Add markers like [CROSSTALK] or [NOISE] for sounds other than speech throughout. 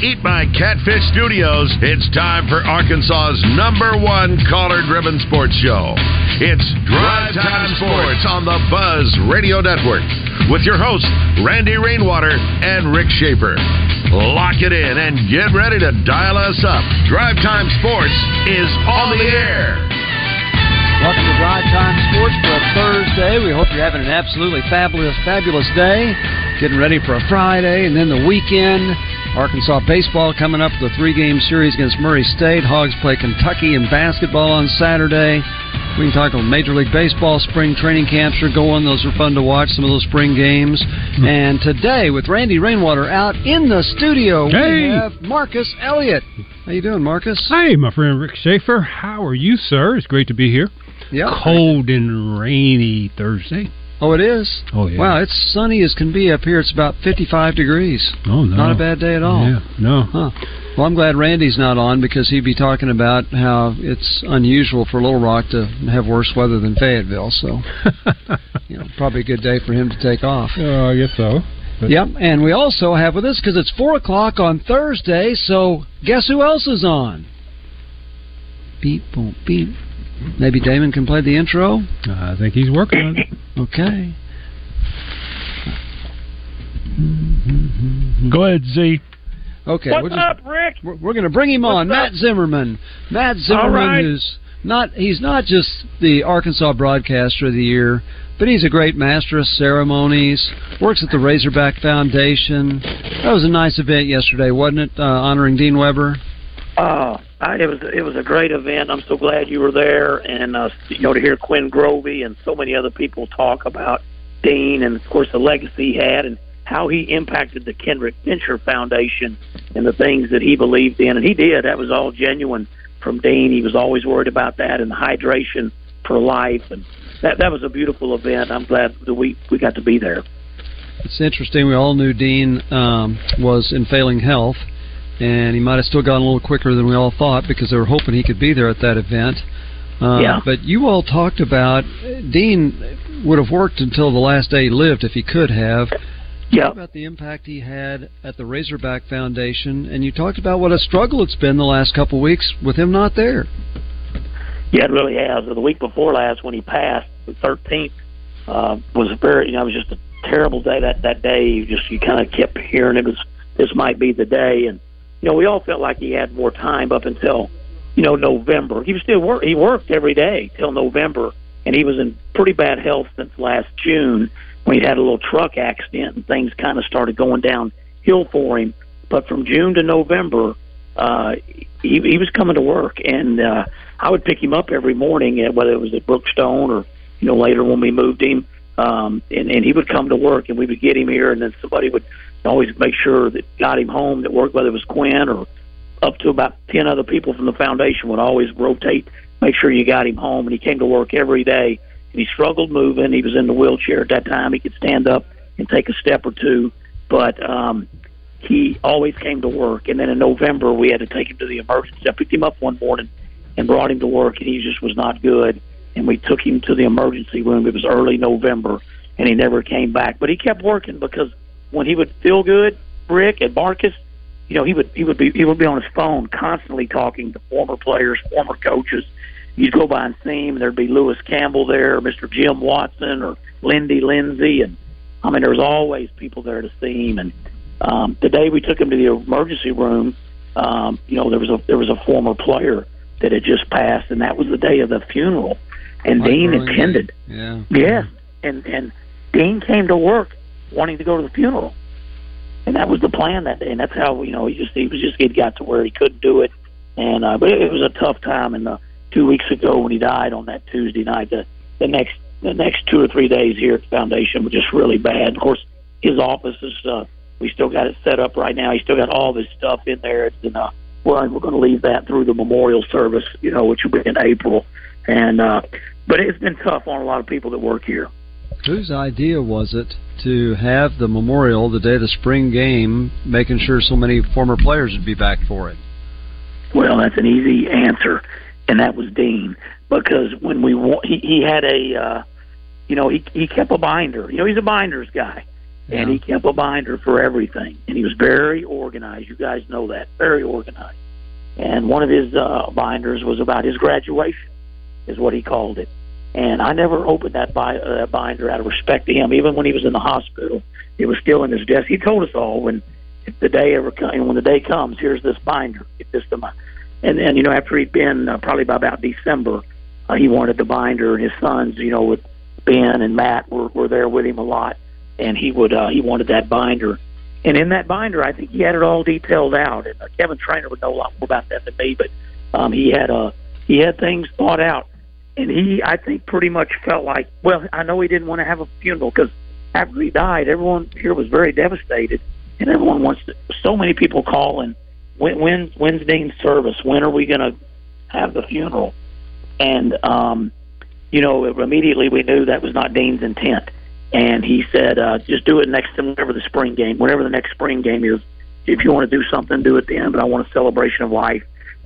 Eat My Catfish studios, it's time for Arkansas's number one caller driven sports show. It's Drive Time Sports on the Buzz Radio Network with your hosts, Randy Rainwater and Rick Schaefer. Lock it in and get ready to dial us up. Drive Time Sports is on the air. Welcome to Drive Time Sports for a Thursday. We hope you're having an absolutely fabulous, fabulous day. Getting ready for a Friday and then the weekend. Arkansas baseball coming up, the three-game series against Murray State. Hogs play Kentucky in basketball on Saturday. We can talk about Major League Baseball spring training camps are going. Those are fun to watch. Some of those spring games. Hmm. And today, with Randy Rainwater out in the studio, Hey. we have Marcus Elliott. How you doing, Marcus? Hey, my friend Rick Schaefer. How are you, sir? It's great to be here. Yeah. Cold and rainy Thursday. Oh, it is. Oh, yeah. Wow, it's sunny as can be up here. It's about 55 degrees. Oh, no. Not a bad day at all. Yeah, no. Huh. Well, I'm glad Randy's not on because he'd be talking about how it's unusual for Little Rock to have worse weather than Fayetteville. So, [LAUGHS] you know, probably a good day for him to take off. Oh, I guess so. But- Yep, and we also have with us because it's four o'clock on Thursday. So, guess who else is on? Beep, boom, beep. Maybe Damon can play the intro. I think he's working on it. Okay. Go ahead, Z. Okay. What's we're just- up, Rick? We're, we're going to bring him on, What's Matt up? Zimmerman. Matt Zimmerman, right. who's not he's not just the Arkansas Broadcaster of the Year, but he's a great master of ceremonies. Works at the Razorback Foundation. That was a nice event yesterday, wasn't it? Uh, honoring Dean Weber. Uh, I, it was it was a great event. I'm so glad you were there, and uh, you know to hear Quinn Grovey and so many other people talk about Dean, and of course the legacy he had, and how he impacted the Kendrick Fincher Foundation and the things that he believed in, and he did. That was all genuine from Dean. He was always worried about that and hydration for life, and that that was a beautiful event. I'm glad that we we got to be there. It's interesting. We all knew Dean um, was in failing health, and he might have still gone a little quicker than we all thought because they were hoping he could be there at that event. Uh, Yeah. But you all talked about Dean would have worked until the last day he lived if he could have. Yeah. Talk about the impact he had at the Razorback Foundation, and you talked about what a struggle it's been the last couple of weeks with him not there. Yeah, it really has. The week before last, when he passed, the 13th, uh, was very, you know, it was just a terrible day. That that day, you just you kind of kept hearing it was this might be the day, and you know, we all felt like he had more time up until you know November. He was still work. He worked every day till November, and he was in pretty bad health since last June when he had a little truck accident and things kind of started going downhill for him. But from June to November, uh, he, he was coming to work, and uh, I would pick him up every morning, uh, whether it was at Brookstone or you know later when we moved him, um, and, and he would come to work, and we would get him here, and then somebody would always make sure that got him home that worked, whether it was Quinn or up to about ten other people from the foundation would always rotate, make sure you got him home, and he came to work every day. And he struggled moving. He was in the wheelchair at that time. He could stand up and take a step or two, but um, he always came to work. And then in November, we had to take him to the emergency. I picked him up one morning and brought him to work, and he just was not good. And we took him to the emergency room. It was early November, and he never came back. But he kept working because when he would feel good, Rick and Marcus, you know, he would he would be he would be on his phone constantly talking to former players, former coaches. You'd go by and see him, and there'd be Lewis Campbell there, or Mr. Jim Watson, or Lindy Lindsay, and I mean, there was always people there to see him. And um, the day we took him to the emergency room, um, you know, there was a there was a former player that had just passed, and that was the day of the funeral. And Mike Dean Burlingame. attended. Yeah. Yes, and and Dean came to work wanting to go to the funeral, and that was the plan that day. And that's how you know he just he was just he got to where he couldn't do it, and uh, but it, it was a tough time. And the two weeks ago when he died on that Tuesday night, the the next the next two or three days here at the foundation were just really bad. Of course, his office is uh, We still got it set up right now. He still got all this stuff in there. It's in uh, well, we're going to leave that through the memorial service, you know, which will be in April. And uh, but it's been tough on a lot of people that work here. Whose idea was it to have the memorial the day of the spring game, making sure so many former players would be back for it? Well, that's an easy answer, and that was Dean because when we he, he had a uh, you know he he kept a binder. You know he's a binders guy, yeah. and he kept a binder for everything, and he was very organized. You guys know that, very organized. And one of his uh, binders was about his graduation, is what he called it. And I never opened that, bi- uh, that binder out of respect to him, even when he was in the hospital. It was still in his desk. He told us all when if the day ever comes, when the day comes, here's this binder. Get this my, and then you know after he'd been uh, probably by about December, uh, he wanted the binder, and his sons, you know, with Ben and Matt were were there with him a lot, and he would uh, he wanted that binder. And in that binder, I think he had it all detailed out. And uh, Kevin Trainor would know a lot more about that than me, but um, he had uh, he had things thought out. And he, I think, pretty much felt like, well, I know he didn't want to have a funeral because after he died, everyone here was very devastated and everyone wants to. So many people call and when when when's Dean's service? When are we going to have the funeral? And um, you know, immediately we knew that was not Dean's intent. And he said, uh, just do it next to whatever the spring game, whatever the next spring game is. If you want to do something, do it then. But I want a celebration of life,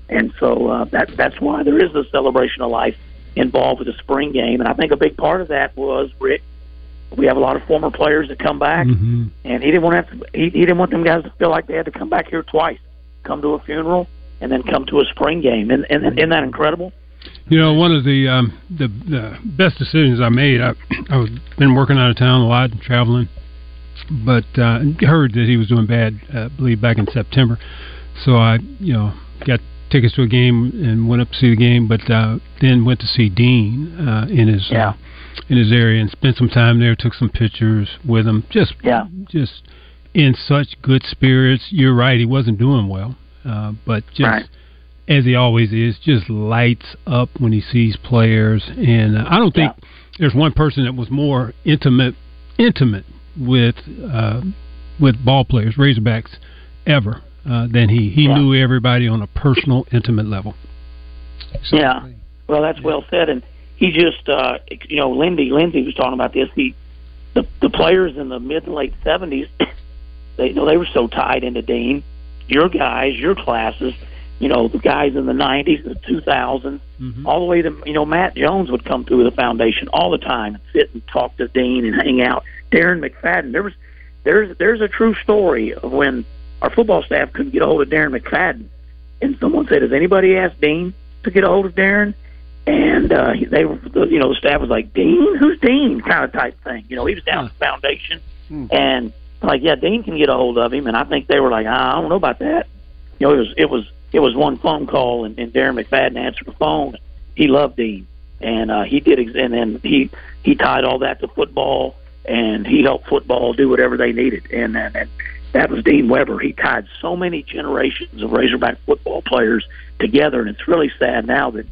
and so uh, that that's why there is a celebration of life involved with the spring game. And I think a big part of that was Rick we have a lot of former players that come back, mm-hmm. and he didn't want to have to, he, he didn't want them guys to feel like they had to come back here twice, come to a funeral, and then come to a spring game. And, and, and isn't that incredible? You know, one of the um, the, the best decisions I made. I I've been working out of town a lot and traveling, but uh, heard that he was doing bad. Uh, I believe back in September, so I you know got tickets to a game and went up to see the game, but uh, then went to see Dean uh, in his yeah. uh, in his area and spent some time there. Took some pictures with him. Just yeah. just in such good spirits. You're right. He wasn't doing well, uh, but just. Right. As he always is, just lights up when he sees players, and uh, I don't think yeah. there's one person that was more intimate, intimate with uh, with ball players, Razorbacks, ever uh, than he. He yeah. knew everybody on a personal, intimate level. Exactly. Yeah, well, that's well said, and he just, uh, you know, Lindy, Lindsay was talking about this. He, the the players in the mid and late seventies, [COUGHS] they you know they were so tied into Dean. Your guys, your classes, you know, the guys in the nineties, the two thousands, mm-hmm. all the way to you know Matt Jones would come through the foundation all the time and sit and talk to Dean and hang out. Darren McFadden, there was there's there's a true story of when our football staff couldn't get a hold of Darren McFadden, and someone said, "Has anybody asked Dean to get a hold of Darren?" And uh, they were, you know, the staff was like, "Dean, who's Dean?" kind of type thing. You know, he was down huh. at the foundation, hmm. and like, yeah, Dean can get a hold of him. And I think they were like, ah, "I don't know about that." You know, it was it was it was one phone call, and, and Darren McFadden answered the phone. He loved Dean, and uh, he did, and then he he tied all that to football, and he helped football do whatever they needed, and and. and that was Dean Weber. He tied so many generations of Razorback football players together, and it's really sad now that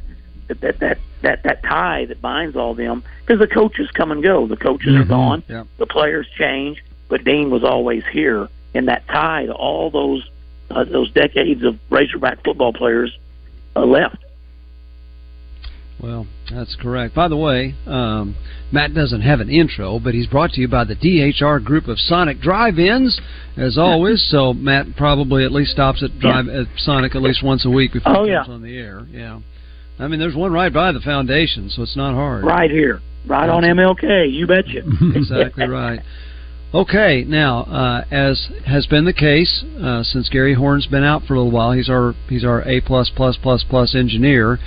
that that that that, that tie that binds all them because the coaches come and go. The coaches mm-hmm. are gone. Yeah. The players change, but Dean was always here, and that tie to all those uh, those decades of Razorback football players uh, left. Well, that's correct. By the way, um, Matt doesn't have an intro, but he's brought to you by the DHR group of Sonic Drive-Ins, as always. so Matt probably at least stops at Drive yeah. at Sonic at least once a week before oh, he yeah. on the air. Yeah, I mean, there's one right by the foundation, so it's not hard. Right here, right on MLK. You betcha. [LAUGHS] exactly [LAUGHS] right. Okay, now uh, as has been the case uh, since Gary Horn's been out for a little while, he's our he's our A plus plus plus plus engineer.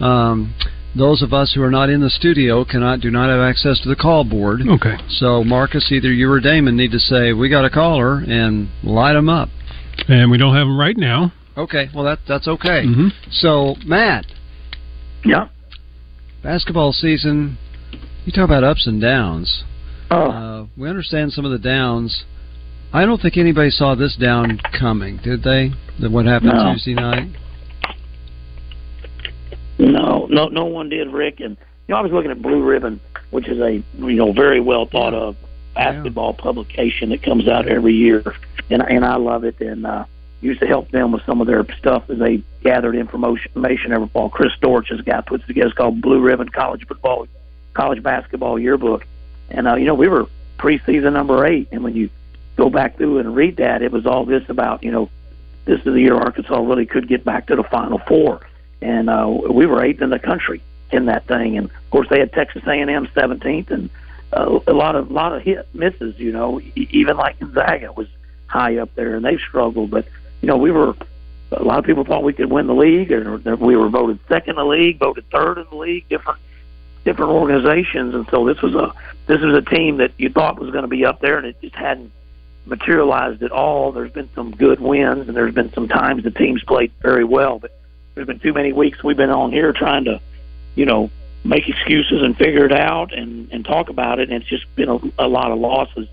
Um, those of us who are not in the studio cannot do not have access to the call board. Okay. So Marcus, either you or Damon need to say we got a caller and light them up. And we don't have them right now. Okay. Well, that that's okay. Mm-hmm. So Matt. Yeah. Basketball season. You talk about ups and downs. Oh. Uh, we understand some of the downs. I don't think anybody saw this down coming, did they? What happened no. Tuesday night? No, no, no one did, Rick. And you know, I was looking at Blue Ribbon, which is a you know very well thought of basketball yeah. publication that comes out every year, and and I love it. And uh, used to help them with some of their stuff as they gathered information every fall. Chris Dortch is a guy puts together it's called Blue Ribbon College Football, College Basketball Yearbook, and uh, you know we were preseason number eight, and when you go back through and read that, it was all this about you know this is the year Arkansas really could get back to the Final Four, and uh, we were eighth in the country in that thing, and of course they had Texas A&M 17th, and uh, a lot of lot of hit misses. You know, even like Gonzaga was high up there, and they've struggled, but you know we were. A lot of people thought we could win the league, or we were voted second in the league, voted third in the league. Different different organizations, and so this was a this was a team that you thought was going to be up there, and it just hadn't materialized at all. There's been some good wins, and there's been some times the teams played very well, but there's been too many weeks we've been on here trying to, you know, make excuses and figure it out and and talk about it. And it's just been a, a lot of losses.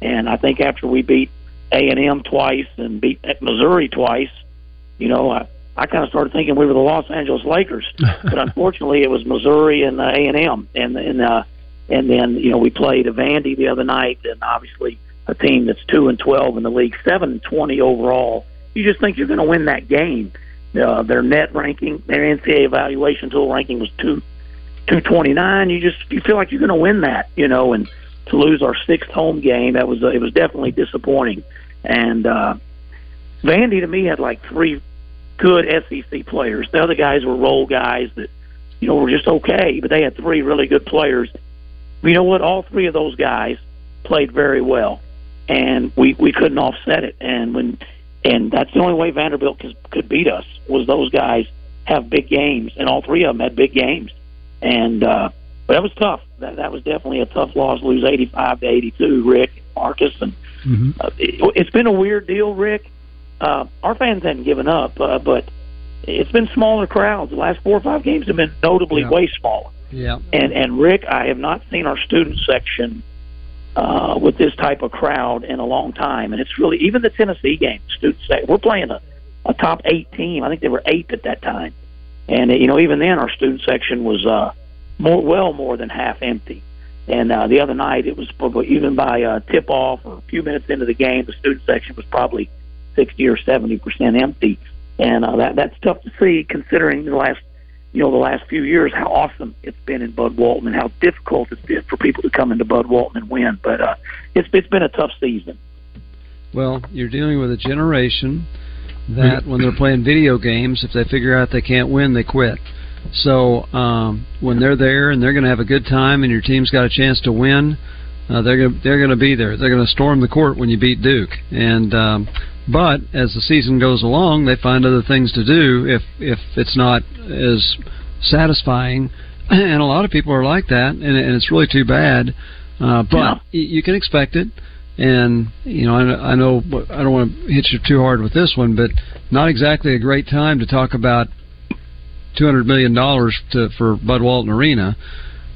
And I think after we beat A and M twice and beat Missouri twice, you know, I I kind of started thinking we were the Los Angeles Lakers, [LAUGHS] but unfortunately it was Missouri and A and M, and and uh, and then you know we played Vandy the other night, and obviously a team that's two and twelve in the league, seven and twenty overall. You just think you're going to win that game. Uh, their net ranking, their NCAA evaluation tool ranking was two two twenty nine. You just you feel like you're going to win that, you know, and to lose our sixth home game, that was uh, it was definitely disappointing. And uh, Vandy to me had like three good SEC players. The other guys were role guys that you know were just okay, but they had three really good players. You know what? All three of those guys played very well and we we couldn't offset it. And when and that's the only way Vanderbilt could, could beat us was those guys have big games, and all three of them had big games. And uh, but that was tough. That that was definitely a tough loss. Lose eighty five to eighty two, Rick Marcus, and mm-hmm. uh, it, it's been a weird deal, Rick. Uh, our fans hadn't given up, uh, but it's been smaller crowds. The last four or five games have been notably yeah. way smaller. Yeah. And and Rick, I have not seen our student section uh, with this type of crowd in a long time. And it's really even the Tennessee game. Students say we're playing a, a top eight team. I think they were eighth at that time, and you know even then our student section was uh, more well more than half empty. And uh, the other night it was probably even by uh, tip off or a few minutes into the game, the student section was probably sixty or seventy percent empty. And uh, that that's tough to see considering the last you know, the last few years, how awesome it's been in Bud Walton and how difficult it's been for people to come into Bud Walton and win. But uh, it's it's been a tough season. Well, you're dealing with a generation that when they're playing video games, if they figure out they can't win, they quit. So um, when they're there and they're going to have a good time, and your team's got a chance to win, uh, they're gonna, they're going to be there. They're going to storm the court when you beat Duke, and um, but as the season goes along, they find other things to do if if it's not as satisfying. [CLEARS THROAT] And a lot of people are like that, and, and it's really too bad. Uh, but yeah. you can expect it. And you know, I, I know I don't want to hit you too hard with this one, but not exactly a great time to talk about two hundred million dollars for Bud Walton Arena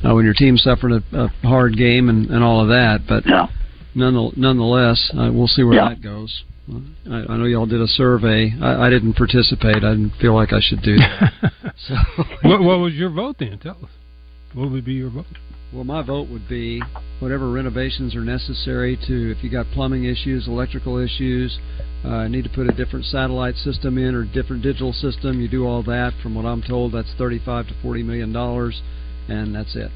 uh, when your team suffered a, a hard game and, and all of that. But yeah. nonetheless, uh, we'll see where yeah. that goes. I, I know y'all did a survey. I, I didn't participate. I didn't feel like I should do that. [LAUGHS] so, what, what was your vote then? Tell us. What would be your vote? Well, my vote would be whatever renovations are necessary to, if you got plumbing issues, electrical issues, uh, need to put a different satellite system in or different digital system. You do all that. From what I'm told, that's 35 to 40 million dollars, and that's it.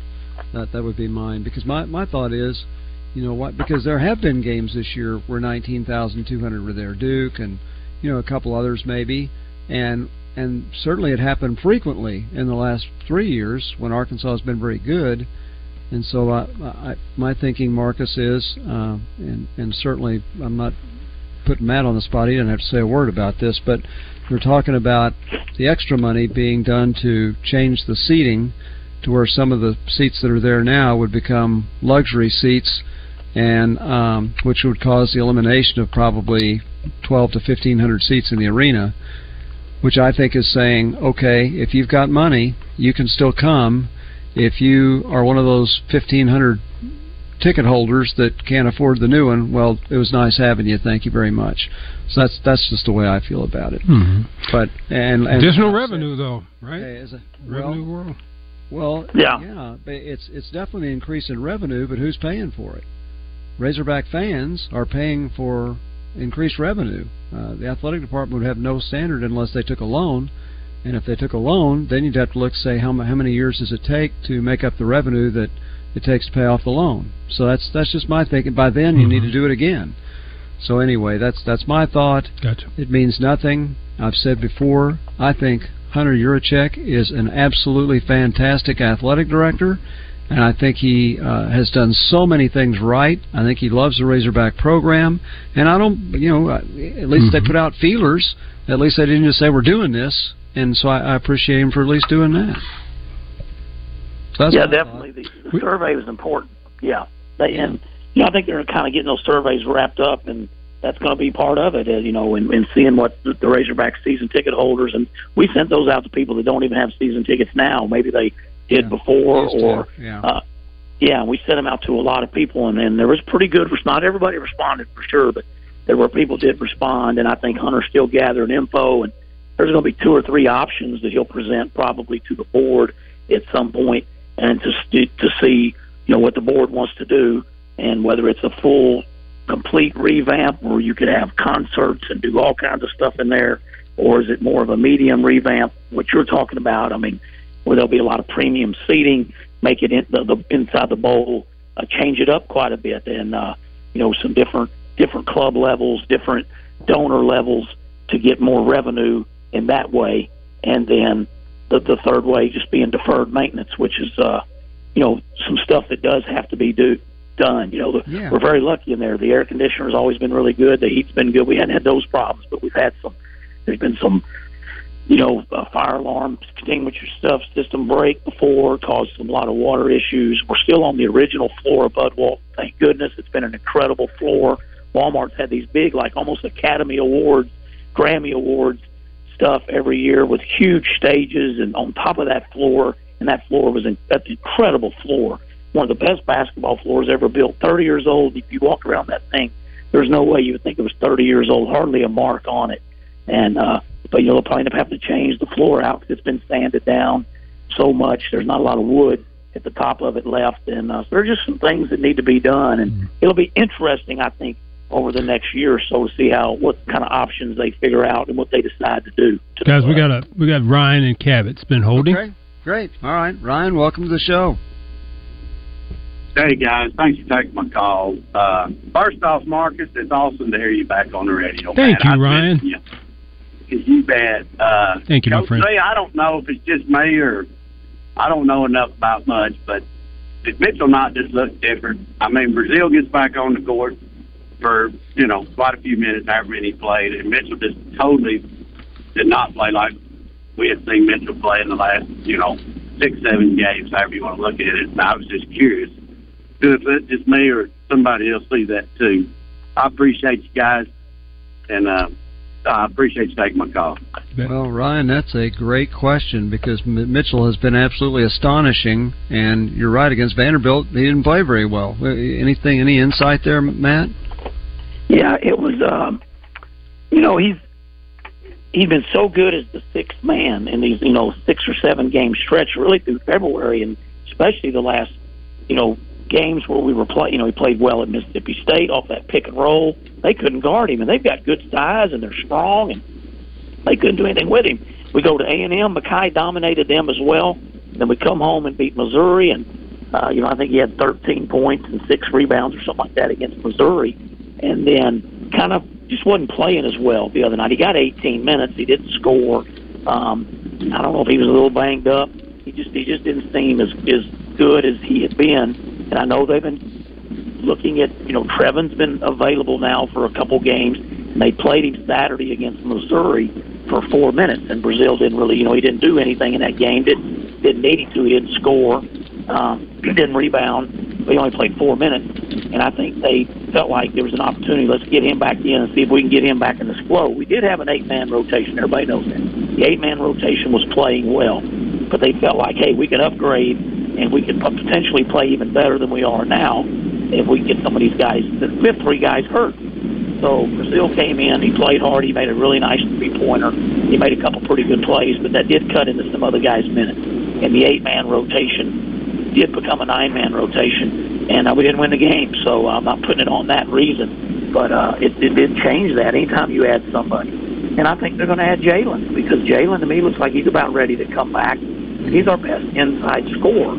That that would be mine because my my thought is you know what? Because there have been games this year where 19,200 were there, Duke and you know a couple others maybe, and and certainly it happened frequently in the last three years when Arkansas has been very good. And so I, I, my thinking, Marcus, is, uh, and and certainly I'm not putting Matt on the spot. He didn't have to say a word about this, but we're talking about the extra money being done to change the seating to where some of the seats that are there now would become luxury seats and um, which would cause the elimination of probably 12 to 1500 seats in the arena, which I think is saying, okay, if you've got money, you can still come. If you are one of those 1500 ticket holders that can't afford the new one, well, it was nice having you. Thank you very much. So that's that's just the way I feel about it. Mm-hmm. But and, and additional revenue though, right? Hey, a, revenue world. Well, yeah, yeah, it's it's definitely an increase in revenue, but who's paying for it? Razorback fans are paying for increased revenue. Uh, the athletic department would have no standard unless they took a loan. And if they took a loan, then you'd have to look say how how many years does it take to make up the revenue that it takes to pay off the loan. So that's that's just my thinking. By then, you mm-hmm. need to do it again. So anyway, that's that's my thought. Gotcha. It means nothing. I've said before. I think Hunter Yurachek is an absolutely fantastic athletic director, and I think he uh, has done so many things right. I think he loves the Razorback program, and I don't, you know, at least mm-hmm. they put out feelers. At least they didn't just say we're doing this, and so I, I appreciate him for at least doing that. So yeah, definitely. The, the survey was important. Yeah, they and you know I think they're kind of getting those surveys wrapped up and that's going to be part of it, uh, you know, and, and seeing what the, the Razorback season ticket holders and we sent those out to people that don't even have season tickets now. Maybe they did yeah, before, or yeah. Uh, yeah, we sent them out to a lot of people, and, then there was pretty good. Response. Not everybody responded for sure, but there were people did respond, and I think Hunter's still gathering info, and there's going to be two or three options that he'll present probably to the board at some point, and to to see you know what the board wants to do, and whether it's a full complete revamp where you could have concerts and do all kinds of stuff in there, or is it more of a medium revamp? What you're talking about, I mean, where there'll be a lot of premium seating, make it in the, the inside the bowl, uh, change it up quite a bit, and uh, you know some different different club levels, different donor levels to get more revenue in that way, and then the the third way just being deferred maintenance, which is uh, you know some stuff that does have to be do done. You know, the, yeah. we're very lucky in there. The air conditioner's always been really good. The heat's been good. We hadn't had those problems, but we've had some. There's been some, you know, uh, fire alarm extinguisher stuff system break before, caused a lot of water issues. We're still on the original floor of Budwalt. Thank goodness, it's been an incredible floor. Walmart's had these big, like almost Academy Awards, Grammy Awards stuff every year with huge stages, and on top of that floor, and that floor was an, an incredible floor one of the best basketball floors ever built. 30 years old. If you walk around that thing, there's no way you would think it was 30 years old. Hardly a mark on it. And uh, but you'll probably end up having to change the floor out because it's been sanded down so much. There's not a lot of wood at the top of it left, and uh, so there are just some things that need to be done. And mm-hmm. it'll be interesting, I think, over the next year or so to see how what kind of options they figure out and what they decide to do. To Guys, we got a we got Ryan and Cabot's been holding. Okay, great. All right, Ryan, welcome to the show. Hey guys, thanks for taking my call. Uh, first off, Marcus, it's awesome to hear you back on the radio. Thank man. you, Ryan. You. You bet. Uh, Thank you, Coach my friend. Lee, I don't know if it's just me or I don't know enough about much, but did Mitchell not just look different? I mean, Brazile gets back on the court for you know quite a few minutes after he played, and Mitchell just totally did not play like we had seen Mitchell play in the last you know six, seven games, however you want to look at it. And I was just curious if it's just me or somebody else see that too. I appreciate you guys, and uh, I appreciate you taking my call. Well, Ryan, that's a great question because Mitchell has been absolutely astonishing, and you're right against Vanderbilt. He didn't play very well. Anything, any insight there, Matt? Yeah, it was. Um, you know, he's he's been so good as the sixth man in these, you know, six or seven game stretch, really through February, and especially the last, you know, games where we were playing. You know, he played well at Mississippi State off that pick and roll. They couldn't guard him, and they've got good size and they're strong, and they couldn't do anything with him. We go to A and M. Makhel dominated them as well. Then we come home and beat Missouri, and uh, you know I think he had 13 points and six rebounds or something like that against Missouri, and then kind of just wasn't playing as well the other night. He got 18 minutes. He didn't score. Um, I don't know if he was a little banged up. He just he just didn't seem as as good as he had been and I know they've been looking at, you know, Trevon's been available now for a couple games, and they played him Saturday against Missouri for four minutes, and Brazile didn't really, you know, he didn't do anything in that game. Didn't didn't need him to. He didn't score. Um, [CLEARS THROAT] didn't rebound. He only played four minutes, and I think they felt like there was an opportunity. Let's get him back in and see if we can get him back in this flow. We did have an eight-man rotation. Everybody knows that. The eight-man rotation was playing well, but they felt like, hey, we can upgrade and we could potentially play even better than we are now if we get some of these guys, the fifth three guys hurt. So Brazile came in, he played hard, he made a really nice three pointer. He made a couple pretty good plays, but that did cut into some other guys' minutes. And the eight man rotation did become a nine man rotation. and uh, we didn't win the game. So I'm not putting it on that reason, but uh, it, it did change that. Anytime you add somebody, and I think they're going to add Jalen because Jalen to me looks like he's about ready to come back. He's our best inside scorer,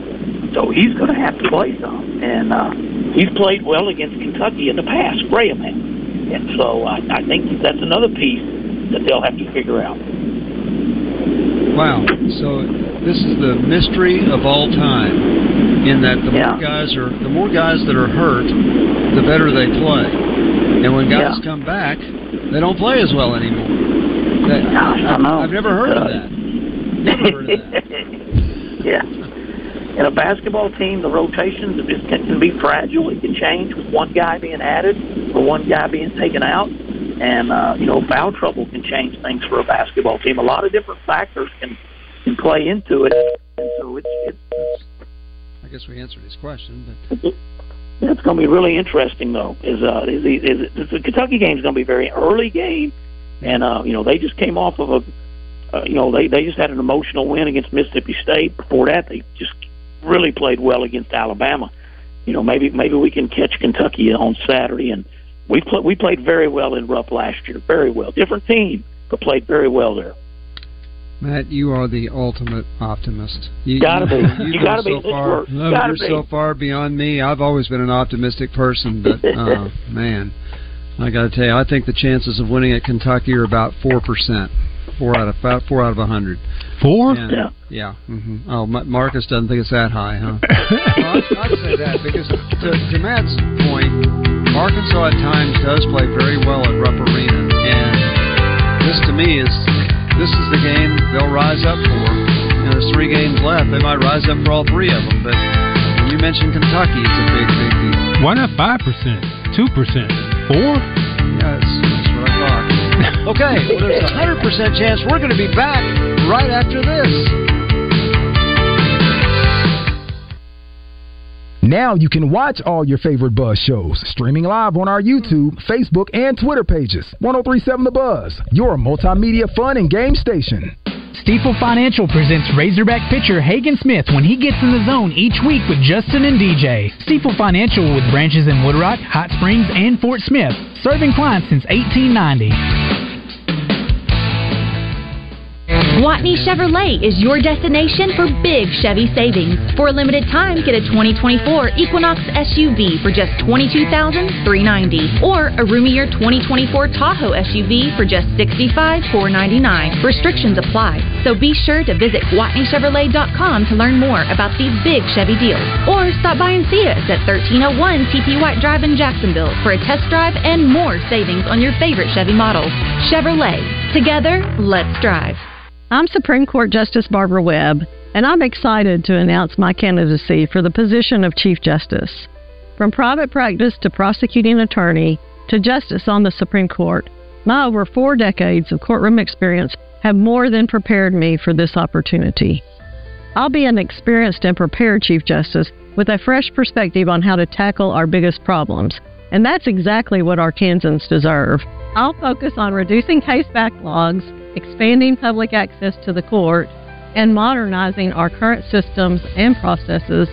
so he's going to have to play some, and uh, he's played well against Kentucky in the past. Graham has. And so I, I think that's another piece that they'll have to figure out. Wow. So this is the mystery of all time. In that the Yeah. more guys are the more guys that are hurt, the better they play. And when guys Yeah. come back, they don't play as well anymore. That, Gosh, I know. I've never heard of that. Never heard of that. [LAUGHS] yeah. In a basketball team, the rotations just can, can be fragile. It can change with one guy being added or one guy being taken out. And, uh, you know, foul trouble can change things for a basketball team. A lot of different factors can, can play into it. And so it's, it's, I guess we answered his question, but it's going to be really interesting, though. Is uh, is, is, is the Kentucky game is going to be a very early game, and uh, you know they just came off of a, uh, you know they they just had an emotional win against Mississippi State. Before that, they just really played well against Alabama. You know, maybe maybe we can catch Kentucky on Saturday, and we pl- we played very well in Rupp last year, very well. Different team, but played very well there. Matt, you are the ultimate optimist. You Gotta be. You, You gotta be. so This far. works. Gotta you're be. so far beyond me. I've always been an optimistic person, but [LAUGHS] uh, man, I got to tell you, I think the chances of winning at Kentucky are about four percent. Four out of five, four out of a hundred. Four? Yeah. Yeah. hmm Oh, Marcus doesn't think it's that high, huh? [LAUGHS] well, I'd, I'd say that because to, to Matt's point, Arkansas at times does play very well at Rupp Arena, and this to me is this is the game they'll rise up for. There's three games left; they might rise up for all three of them. But you mentioned Kentucky, it's a big, big deal. Why not five percent? Two percent? Four? Yeah, that's, that's what I thought. [LAUGHS] okay, well, there's a hundred percent chance we're going to be back right after this. Now you can watch all your favorite Buzz shows streaming live on our YouTube, Facebook, and Twitter pages. 1037 The Buzz, your multimedia fun and game station. Stifel Financial presents Razorback pitcher Hagen Smith when he gets in the zone each week with Justin and DJ. Stifel Financial with branches in Woodrock, Hot Springs, and Fort Smith, serving clients since 1890. Gwatney Chevrolet is your destination for big Chevy savings. For a limited time, get a 2024 Equinox SUV for just 22,390 or a roomier 2024 Tahoe SUV for just 65,499. Restrictions apply, so be sure to visit GwatneyChevrolet.com to learn more about these big Chevy deals or stop by and see us at 1301 TP White Drive in Jacksonville for a test drive and more savings on your favorite Chevy models. Chevrolet. Together, let's drive. I'm Supreme Court Justice Barbara Webb, and I'm excited to announce my candidacy for the position of Chief Justice. From private practice to prosecuting attorney to justice on the Supreme Court, my over four decades of courtroom experience have more than prepared me for this opportunity. I'll be an experienced and prepared Chief Justice with a fresh perspective on how to tackle our biggest problems, and that's exactly what our Arkansans deserve. I'll focus on reducing case backlogs, expanding public access to the court, and modernizing our current systems and processes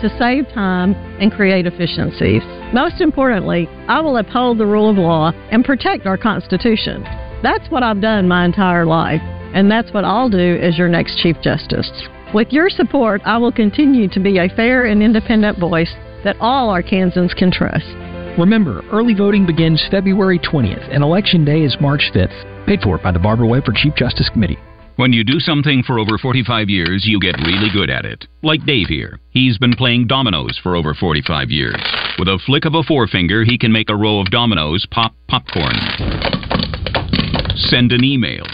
to save time and create efficiencies. Most importantly, I will uphold the rule of law and protect our Constitution. That's what I've done my entire life, and that's what I'll do as your next Chief Justice. With your support, I will continue to be a fair and independent voice that all Arkansans can trust. Remember, early voting begins February 20th and Election Day is March 5th. Paid for by the Barbara Webb Chief Justice Committee. When you do something for over 45 years, you get really good at it. Like Dave here. He's been playing dominoes for over 45 years. With a flick of a forefinger, he can make a row of dominoes pop popcorn. Send an email.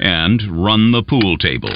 And run the pool table.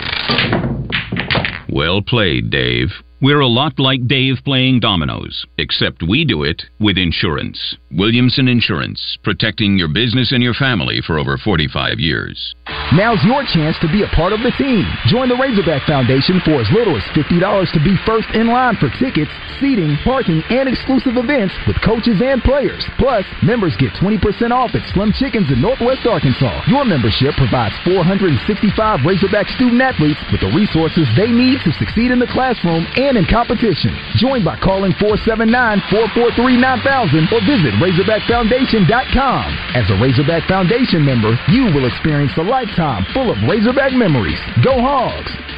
Well played, Dave. We're a lot like Dave playing dominoes, except we do it with insurance. Williamson Insurance, protecting your business and your family for over 45 years. Now's your chance to be a part of the team. Join the Razorback Foundation for as little as $50 to be first in line for tickets, seating, parking, and exclusive events with coaches and players. Plus, members get 20% off at Slim Chickens in Northwest Arkansas. Your membership provides 465 Razorback student athletes with the resources they need to succeed in the classroom and in competition. Join by calling 479 443 9000 or visit RazorbackFoundation.com. As a Razorback Foundation member, you will experience a lifetime full of Razorback memories. Go Hogs!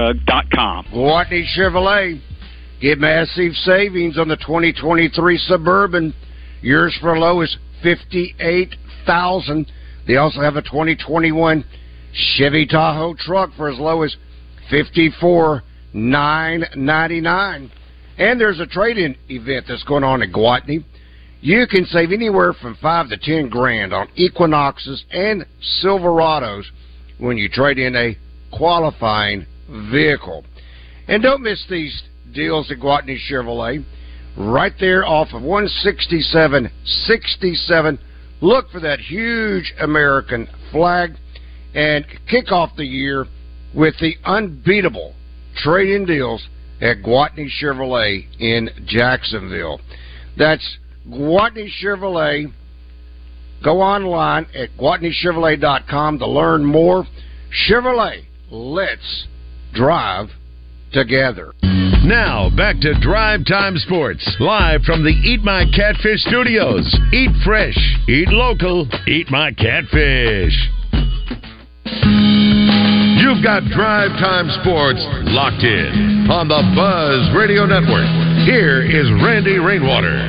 Gwatney Chevrolet. Get massive savings on the 2023 Suburban. Yours for low is 58000 They also have a 2021 Chevy Tahoe truck for as low as fifty-four nine ninety nine. And there's a trade-in event that's going on at Gwatney. You can save anywhere from five to ten grand on Equinoxes and Silverados when you trade in a qualifying vehicle. And don't miss these deals at Gwatney Chevrolet. Right there off of 167.67. Look for that huge American flag and kick off the year with the unbeatable trade-in deals at Gwatney Chevrolet in Jacksonville. That's Gwatney Chevrolet. Go online at GwatneyChevrolet.com to learn more. Chevrolet, let's drive together. Now, back to Drive Time Sports, live from the Eat My Catfish studios. Eat fresh, eat local, eat my catfish. You've got Drive Time Sports locked in on the Buzz Radio Network. Here is Randy Rainwater.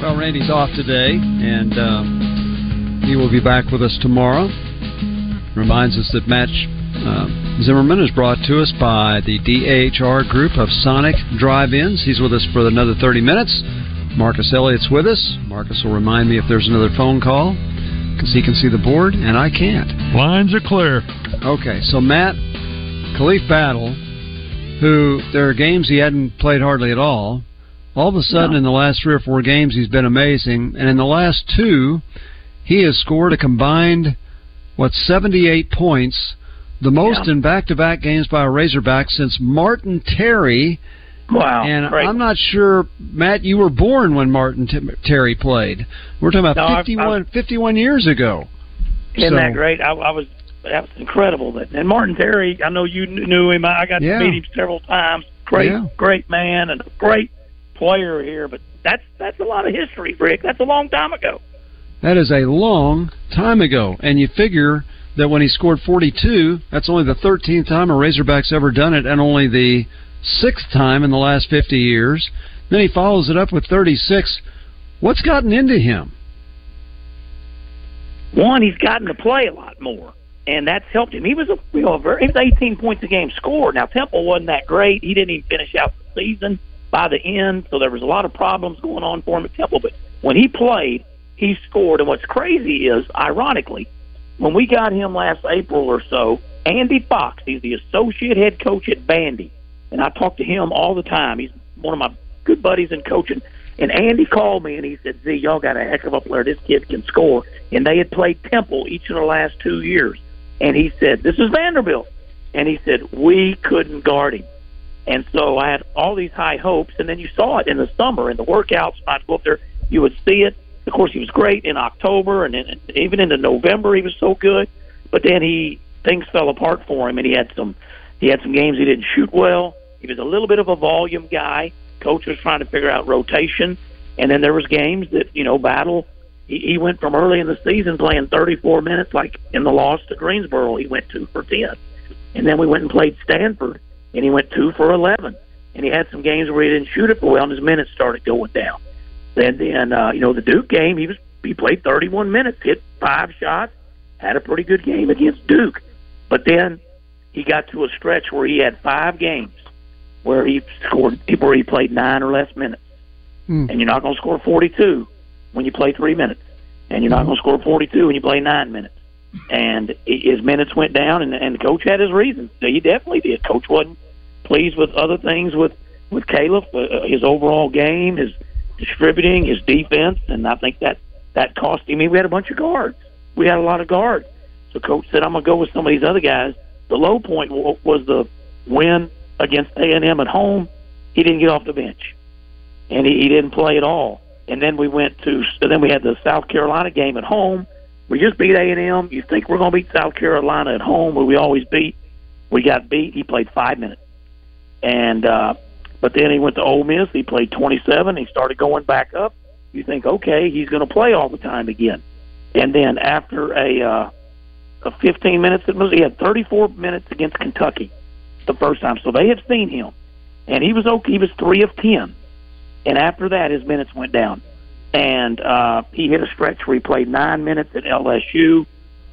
Well, Randy's off today, and um, he will be back with us tomorrow. Reminds us that Matt uh, Zimmerman is brought to us by the DHR group of Sonic Drive-Ins. He's with us for another 30 minutes. Marcus Elliott's with us. Marcus will remind me if there's another phone call because he can see the board and I can't. Lines are clear. Okay, so Matt Khalif Battle, who there are games he hadn't played hardly at all. All of a sudden, No. in the last three or four games, he's been amazing, and in the last two, he has scored a combined what 78 points, the most Yeah. in back-to-back games by a Razorback since Martin Terry. Wow, And great. I'm not sure, Matt, you were born when Martin T- Terry played. We're talking about No, I've- 51, 51 years ago. Isn't So- that great? I, I was that was incredible. That and Martin Terry, I know you knew him. I I got Yeah. to meet him several times. Great, Yeah. great man and a great player here. But that's that's a lot of history, Rick. That's a long time ago. That is a long time ago. And you figure that when he scored 42, that's only the 13th time a Razorback's ever done it, and only the sixth time in the last 50 years. Then he follows it up with 36. What's gotten into him? One, he's gotten to play a lot more, and that's helped him. He was a you know a very, he was 18 points a game scored. Now Temple wasn't that great. He didn't even finish out the season by the end, so there was a lot of problems going on for him at Temple. But when he played, he scored. And what's crazy is, ironically, when we got him last April or so, Andy Fox, he's the associate head coach at Vandy, and I talk to him all the time. He's one of my good buddies in coaching. And Andy called me and he said, Z, y'all got a heck of a player. This kid can score. And they had played Temple each of the last two years. And he said, This is Vanderbilt. And he said, We couldn't guard him. And so I had all these high hopes. And then you saw it in the summer in the workouts. I'd go up there, you would see it. Of course, he was great in October and then even into November, he was so good. But then he things fell apart for him, and he had some he had some games he didn't shoot well. He was a little bit of a volume guy. Coach was trying to figure out rotation, and then there was games that you know battle. He, went from early in the season playing 34 minutes, like in the loss to Greensboro, he went two for 10, and then we went and played Stanford, and he went two for 11, and he had some games where he didn't shoot it for well, and his minutes started going down. And then uh, you know the Duke game, he was he played 31 minutes, hit five shots, had a pretty good game against Duke. But then he got to a stretch where he had five games where he scored where he played nine or less minutes. Hmm. And you're not going to score 42 when you play three minutes, and you're not going to score 42 when you play nine minutes. And his minutes went down, and, and the coach had his reasons. He definitely did. Coach wasn't pleased with other things with with Caleb, uh, his overall game, his distributing, his defense, and I think that that cost him. We had a bunch of guards. We had a lot of guards. So coach said, "I'm gonna go with some of these other guys." The low point was the win against A and M at home. He didn't get off the bench, and he, he didn't play at all. And then we went to, and then we had the South Carolina game at home. We just beat A and M. You think we're gonna beat South Carolina at home, where we always beat? We got beat. He played five minutes, and uh, but then he went to Ole Miss. He played 27. He started going back up. You think, okay, he's going to play all the time again. And then after a uh, a 15 minutes at Missouri, he had 34 minutes against Kentucky the first time. So they had seen him, and he was okay. He was three of ten. And after that, his minutes went down, and uh, he hit a stretch where he played nine minutes at LSU,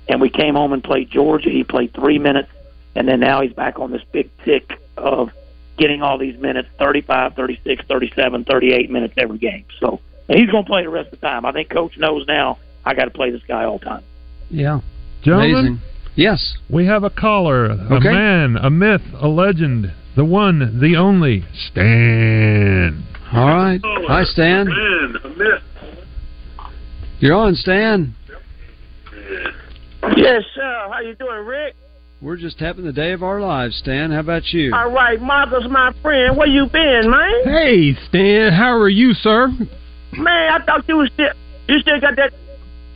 and we came home and played Georgia. He played three minutes, and then now he's back on this big tick of getting all these minutes 35, 36, 37, 38 minutes every game. So and he's going to play the rest of the time. I think coach knows now I got to play this guy all the time. Yeah. Gentlemen, Amazing. Yes. we have a caller, a Okay. man, a myth, a legend, the one, the only, Stan. All right. Hi, Stan. Man, a myth. You're on, Stan. Yes, sir. How you doing, Rick? We're just having the day of our lives, Stan. How about you? All right, Marcus, my friend. Where you been, man? Hey, Stan, how are you, sir? Man, I thought you was still you still got that.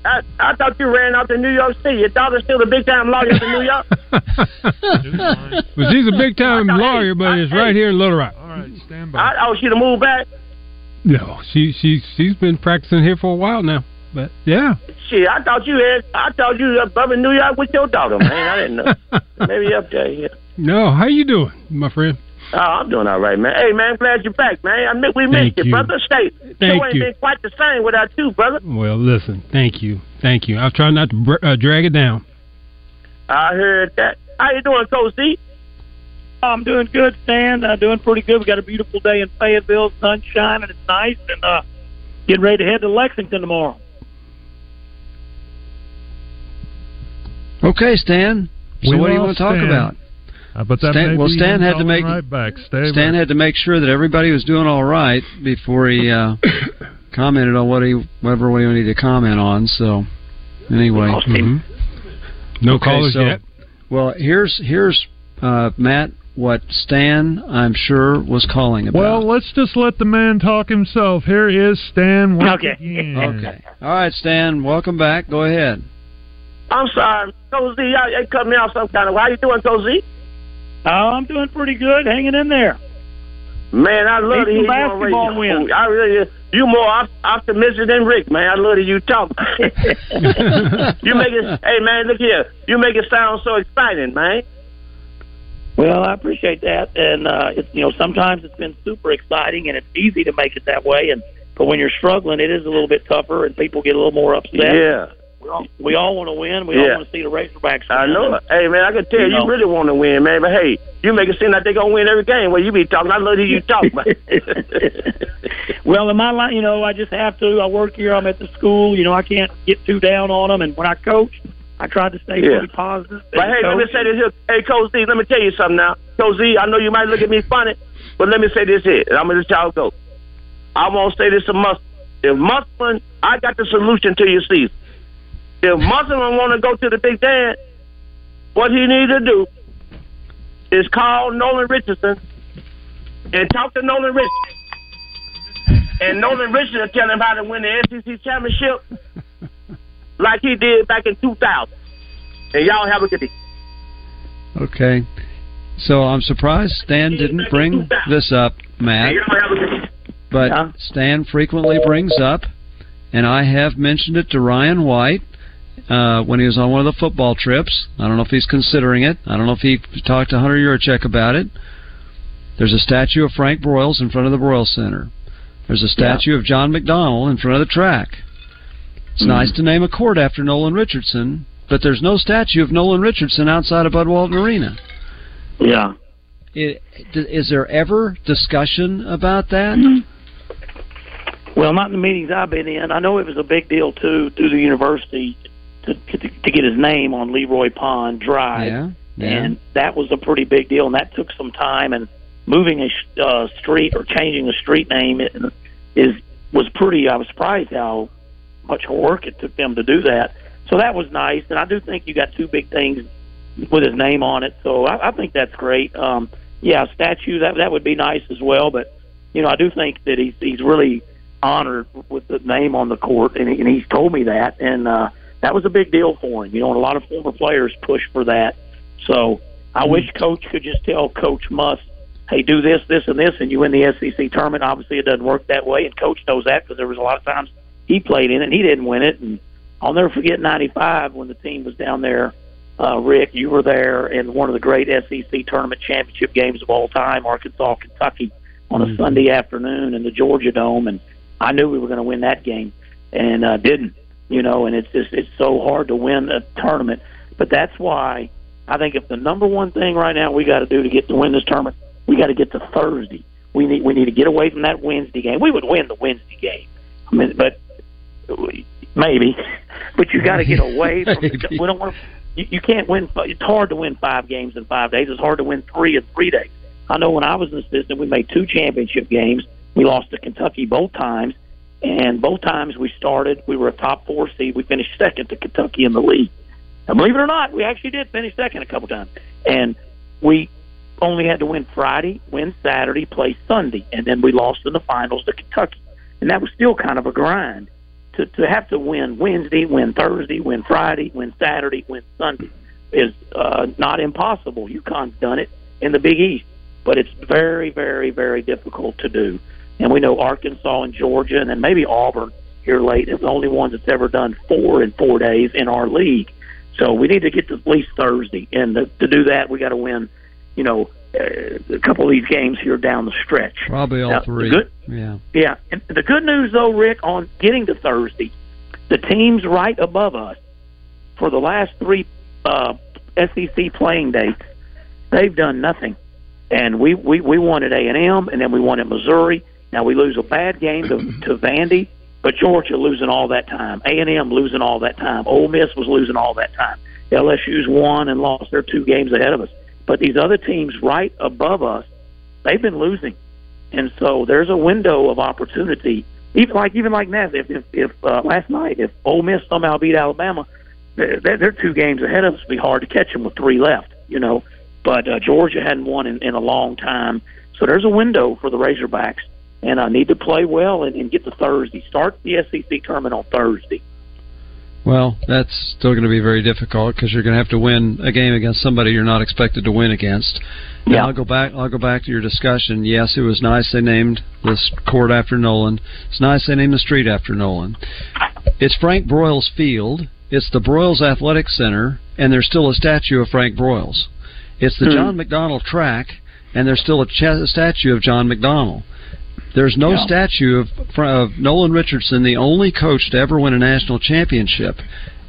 I, I thought you ran out to New York City. Your daughter's still the big time lawyer in New York. [LAUGHS] [LAUGHS] Well, she's a big time lawyer, but it's right here in Little Rock. All right, stand by. I, oh, she to move back. No, she she she's been practicing here for a while now. But yeah, Shit, I thought you had. I thought you was up in New York with your daughter, man. I didn't know. [LAUGHS] Maybe up there. Yeah. no. How you doing, my friend? Oh, I'm doing all right, man. Hey, man, glad you're back, man. I mi- we Thank missed you, you. brother. Stay. Thank Show ain't you. been quite the same without you, brother. Well, listen, thank you, thank you. I'll try not to br- uh, drag it down. I heard that. How you doing, Coach Z? I'm doing good, Stan. Uh, doing pretty good. We got a beautiful day in Fayetteville, sunshine, and It's nice, and uh, getting ready to head to Lexington tomorrow. Okay, Stan. So We what do you want to talk Stan. about? Uh, but that Stan- may well, Stan had to make- right back. Stay Stan right- had to make sure that everybody was doing all right before he uh, [COUGHS] commented on what he whatever he needed to comment on. So anyway, Mhm. No Okay, callers so- yet. Well, here's here's uh, Matt. What Stan, I'm sure, was calling about. Well, let's just let the man talk himself. Here is Stan once Okay. again. okay. All right, Stan. Welcome back. Go ahead. I'm sorry, Cozy. Z. Y'all, y'all cut me off some kind of. How you doing, Cozy? Oh, I'm doing pretty good, hanging in there. Man, I love Need to hear some you on basketball radio. I really, you more op- optimistic than Rick, man. I love to hear you talk. [LAUGHS] [LAUGHS] you make it. Hey, man, look here. You make it sound so exciting, man. Well, I appreciate that, and uh, it's you know sometimes it's been super exciting, and it's easy to make it that way, and but when you're struggling, it is a little bit tougher, and people get a little more upset. Yeah. We all, we all want to win. We all want to see the Razorbacks. I know. Hey, man, I can tell You you, know. really want to win, man. But hey, you make it seem like they're gonna win every game. Well, you be talking. I love to you talk, man. [LAUGHS] well, in my line, you know, I just have to. I work here. I'm at the school. You know, I can't get too down on them. And when I coach, I try to stay Yeah. pretty positive. But hey, let me say this here. Hey, Coach Z, let me tell you something now. Coach Z, I know you might look at me funny, but let me say this here, and I'm to let y'all go. I won't say this to Musselman. If Musselman, I got the solution to your season. If Musselman want to go to the Big Dan, what he need to do is call Nolan Richardson and talk to Nolan Richardson. And Nolan Richardson tell him how to win the SEC championship [LAUGHS] like he did back in 2000. And y'all have a good day. Okay. So I'm surprised Stan didn't bring this up, Matt. Y'all have a good day. But Stan frequently brings up, and I have mentioned it to Ryan White uh, when he was on one of the football trips. I don't know if he's considering it. I don't know if he talked to Hunter Yurachek about it. There's a statue of Frank Broyles in front of the Broyles Center. There's a statue of John McDonnell in front of the track. It's Mhm. nice to name a court after Nolan Richardson, but there's no statue of Nolan Richardson outside of Bud Walton Arena. Yeah. I- Is there ever discussion about that? Well, not in the meetings I've been in. I know it was a big deal too through the university to to, to get his name on Leroy Pond Drive, Yeah, yeah. and that was a pretty big deal, and that took some time. And moving a uh, street or changing a street name is was pretty. I was surprised how much work it took them to do that. So that was nice, and I do think you got two big things with his name on it. So I, I think that's great. Um, yeah, a statue that that would be nice as well. But you know, I do think that he's he's really honored with the name on the court, and, he, and he's told me that, and uh, that was a big deal for him. You know, and a lot of former players push for that. So I wish Coach could just tell Coach Muss, "Hey, do this, this, and this," and you win the SEC tournament. Obviously, it doesn't work that way, and Coach knows that because there was a lot of times he played in it and he didn't win it. And I'll never forget '95 when the team was down there. Uh, Rick, you were there in one of the great SEC tournament championship games of all time, Arkansas, Kentucky, on a Sunday afternoon in the Georgia Dome, and I knew we were going to win that game, and uh, didn't. You know, and it's just it's so hard to win a tournament. But that's why I think if the number one thing right now we got to do to get to win this tournament, we got to get to Thursday. We need we need to get away from that Wednesday game. We would win the Wednesday game, I mean, but maybe, [LAUGHS] but you got to get away from. Maybe. We don't want. You, you can't win. It's hard to win five games in five days. It's hard to win three in three days. I know when I was an assistant, we made two championship games. We lost to Kentucky both times, and both times we started. We were a top four seed. We finished second to Kentucky in the league. And believe it or not, we actually did finish second a couple times. And we only had to win Friday, win Saturday, play Sunday, and then we lost in the finals to Kentucky. And that was still kind of a grind to to have to win Wednesday, win Thursday, win Friday, win Saturday, win Sunday is uh, not impossible. UConn's done it in the Big East, but it's very, very, very difficult to do. And we know Arkansas and Georgia, and then maybe Auburn here late is the only ones that's ever done four in four days in our league. So we need to get to at least Thursday, and to, to do that, we got to win. You know, uh, a couple of these games here down the stretch. Probably all Now, three. good- Yeah. yeah, and the good news though, Rick, on getting to Thursday, the teams right above us for the last three uh, SEC playing dates, they've done nothing, and we we we won at A and M, and then we won at Missouri. Now we lose a bad game to to Vandy, but Georgia losing all that time, A and M losing all that time, Ole Miss was losing all that time. LSU's won and lost their two games ahead of us, but these other teams right above us, they've been losing. And so there's a window of opportunity. Even like even like that, if if, if uh, last night if Ole Miss somehow beat Alabama, they're, they're two games ahead of us. It'd be hard to catch them with three left, you know. But uh, Georgia hadn't won in, in a long time, so there's a window for the Razorbacks, and I need to play well and, and get to Thursday. Start the SEC tournament on Thursday. Well, that's still going to be very difficult because you're going to have to win a game against somebody you're not expected to win against. And Yeah. I'll go back. I'll go back to your discussion. Yes, it was nice they named this court after Nolan. It's nice they named the street after Nolan. It's Frank Broyles Field. It's the Broyles Athletic Center, and there's still a statue of Frank Broyles. It's the Hmm. John McDonnell track, and there's still a, ch- a statue of John McDonnell. There's no Yeah. statue of, of Nolan Richardson, the only coach to ever win a national championship.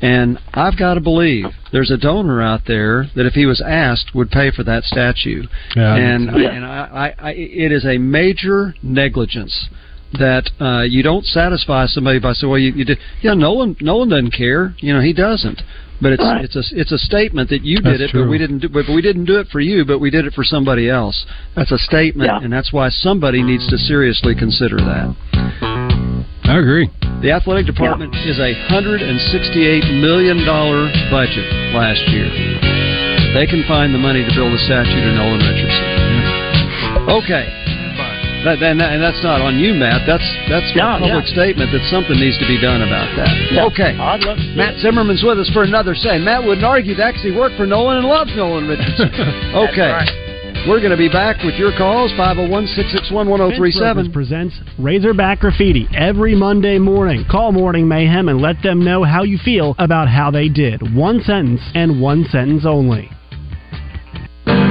And I've got to believe there's a donor out there that, if he was asked, would pay for that statue. Yeah. and Yeah. and I, I, I, it is a major negligence that uh, you don't satisfy somebody by saying, "Well, you, you did." Yeah, Nolan Nolan doesn't care. You know, he doesn't. But it's Right. it's a it's a statement that you did That's it, but we didn't do. But we didn't do it for you, but we did it for somebody else. That's a statement, Yeah. and that's why somebody needs to seriously consider that. I agree. The athletic department is a hundred and sixty-eight million dollar budget last year. They can find the money to build a statue to Nolan Richardson. Okay. That, and, that- and that's not on you, Matt. That's that's No, a public yeah. statement that something needs to be done about that. Yeah. Okay. Oh, I'd love to. Matt Zimmerman's with us for another say. Matt wouldn't argue that 'cause he worked for Nolan and loves Nolan Richardson. [LAUGHS] [LAUGHS] okay. We're going to be back with your calls, 501 661 1037. presents Razorback Graffiti every Monday morning. Call Morning Mayhem and let them know how you feel about how they did. One sentence and one sentence only.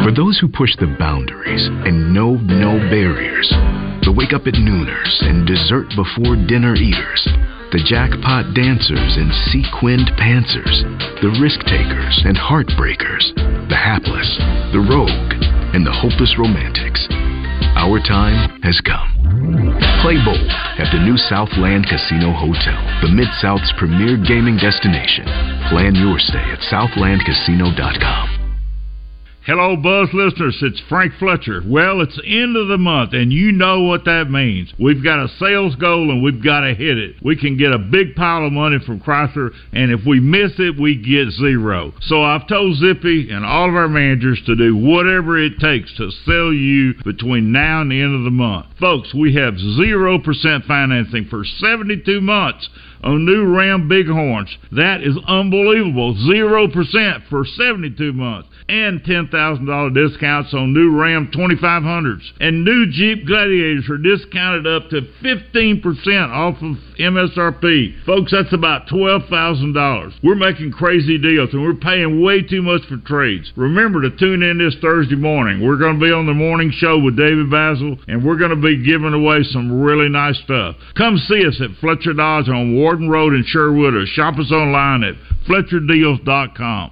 For those who push the boundaries and know no barriers, the wake up at nooners and dessert before dinner eaters, the jackpot dancers and sequined pantsers, the risk takers and heartbreakers, the hapless, the rogue, and the hopeless romantics. Our time has come. Play bold at the new Southland Casino Hotel, the Mid South's premier gaming destination. Plan your stay at southlandcasino.com. Hello, Buzz listeners. It's Frank Fletcher. Well, it's the end of the month, and you know what that means. We've got a sales goal, and we've got to hit it. We can get a big pile of money from Chrysler, and if we miss it, we get zero. So I've told Zippy and all of our managers to do whatever it takes to sell you between now and the end of the month. Folks, we have 0% financing for 72 months on new Ram Bighorns. That is unbelievable. 0% for 72 months. And $10,000 discounts on new Ram 2500s. And new Jeep Gladiators are discounted up to 15% off of MSRP. Folks, that's about $12,000. We're making crazy deals and we're paying way too much for trades. Remember to tune in this Thursday morning. We're going to be on the morning show with David Basil and we're going to be giving away some really nice stuff. Come see us at Fletcher Dodge on Warden Road in Sherwood or shop us online at FletcherDeals.com.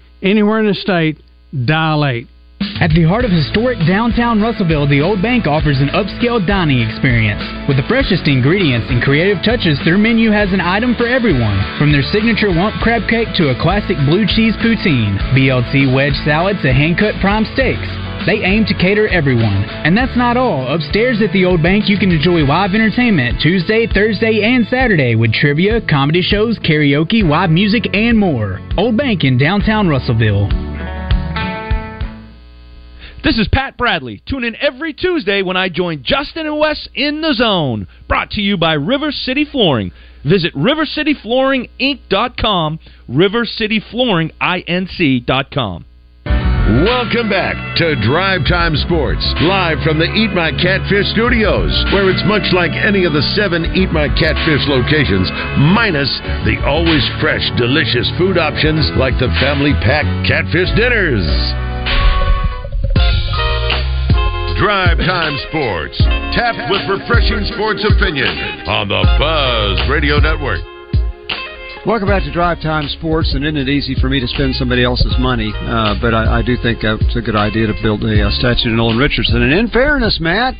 Anywhere in the state, dial 8. At the heart of historic downtown Russellville, the Old Bank offers an upscale dining experience. With the freshest ingredients and creative touches, their menu has an item for everyone. From their signature lump crab cake to a classic blue cheese poutine, BLT wedge salad to hand-cut prime steaks. They aim to cater everyone. And that's not all. Upstairs at the Old Bank, you can enjoy live entertainment Tuesday, Thursday, and Saturday with trivia, comedy shows, karaoke, live music, and more. Old Bank in downtown Russellville. This is Pat Bradley. Tune in every Tuesday when I join Justin and Wes in the zone. Brought to you by River City Flooring. Visit RiverCityFlooringInc.com, RiverCityFlooringInc.com. Welcome back to Drive Time Sports, live from the Eat My Catfish studios, where it's much like any of the seven Eat My Catfish locations, minus the always fresh, delicious food options like the family pack catfish dinners. Drive Time Sports, tapped with refreshing sports opinion on the Buzz Radio Network. Welcome back to Drive Time Sports, and isn't it easy for me to spend somebody else's money? Uh, but I, I, do think it's a good idea to build a, a statue to Nolan Richardson. And in fairness, Matt,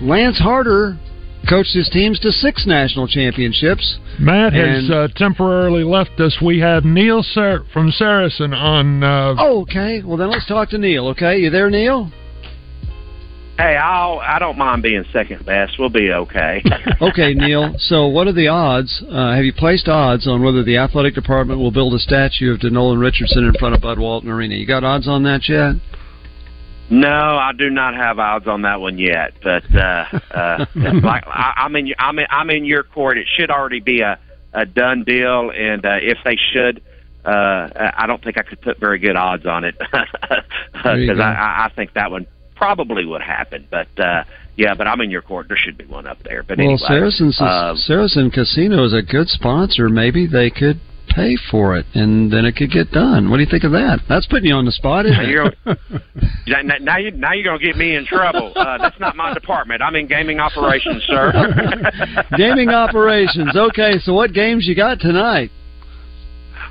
Lance Harder coached his teams to six national championships. Matt has uh, temporarily left us. We have Neil Sar- from Saracen on. Uh, oh, okay. Well, then let's talk to Neil. Okay, you there, Neil? Hey, I'll I don't mind being second best. We'll be okay. [LAUGHS] okay, Neil. So, what are the odds? Uh, have you placed odds on whether the athletic department will build a statue of Denolan Richardson in front of Bud Walton Arena? You got odds on that yet? No, I do not have odds on that one yet. But uh, uh, [LAUGHS] like I, I'm in, I'm in, I'm in your court. It should already be a a done deal, and uh, if they should. Uh, I don't think I could put very good odds on it [LAUGHS] because I, I think that one probably would happen. But uh, yeah, but I'm in your court. There should be one up there. But well, anyway, Saracen's uh, Saracen Casino is a good sponsor. Maybe they could pay for it, and then it could get done. What do you think of that? That's putting you on the spot, isn't now it? You're, [LAUGHS] now, now you now you're gonna get me in trouble. Uh, that's not my department. I'm in gaming operations, sir. [LAUGHS] gaming operations. Okay, so what games you got tonight?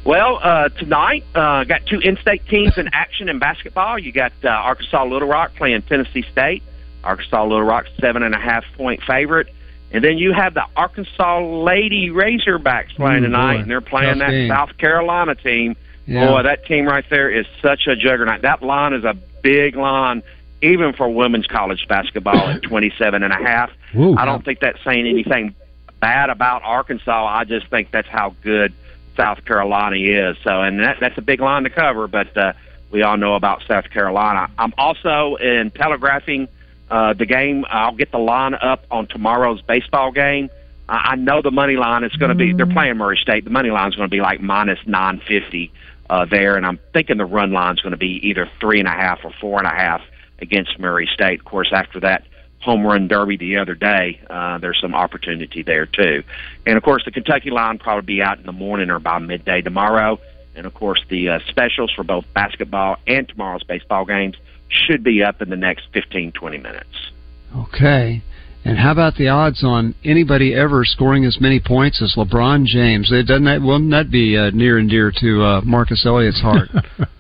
Well, uh, tonight, uh, got two in-state teams in action in basketball. You got uh, Arkansas Little Rock playing Tennessee State. Arkansas Little Rock seven and a half point favorite, and then you have the Arkansas Lady Razorbacks playing Ooh, tonight, boy. and they're playing Tough that game. South Carolina team. Yeah. Boy, that team right there is such a juggernaut. That line is a big line, even for women's college basketball at [COUGHS] twenty-seven and a half. Ooh. I don't think that's saying anything bad about Arkansas. I just think that's how good South Carolina is. So, and that, that's a big line to cover, but uh, we all know about South Carolina. I'm also in telegraphing Uh, the game, I'll get the line up on tomorrow's baseball game. I I know the money line is going to be. They're playing Murray State. The money line is going to be like minus nine fifty uh, there, and I'm thinking the run line is going to be either three and a half or four and a half against Murray State. Of course, after that home run derby the other day, uh, there's some opportunity there too. And of course, the Kentucky line probably be out in the morning or by midday tomorrow. And of course, the uh, specials for both basketball and tomorrow's baseball games should be up in the next 15, 20 minutes. Okay. And how about the odds on anybody ever scoring as many points as LeBron James? It doesn't that wouldn't that be uh, near and dear to uh, Marcus Elliott's heart?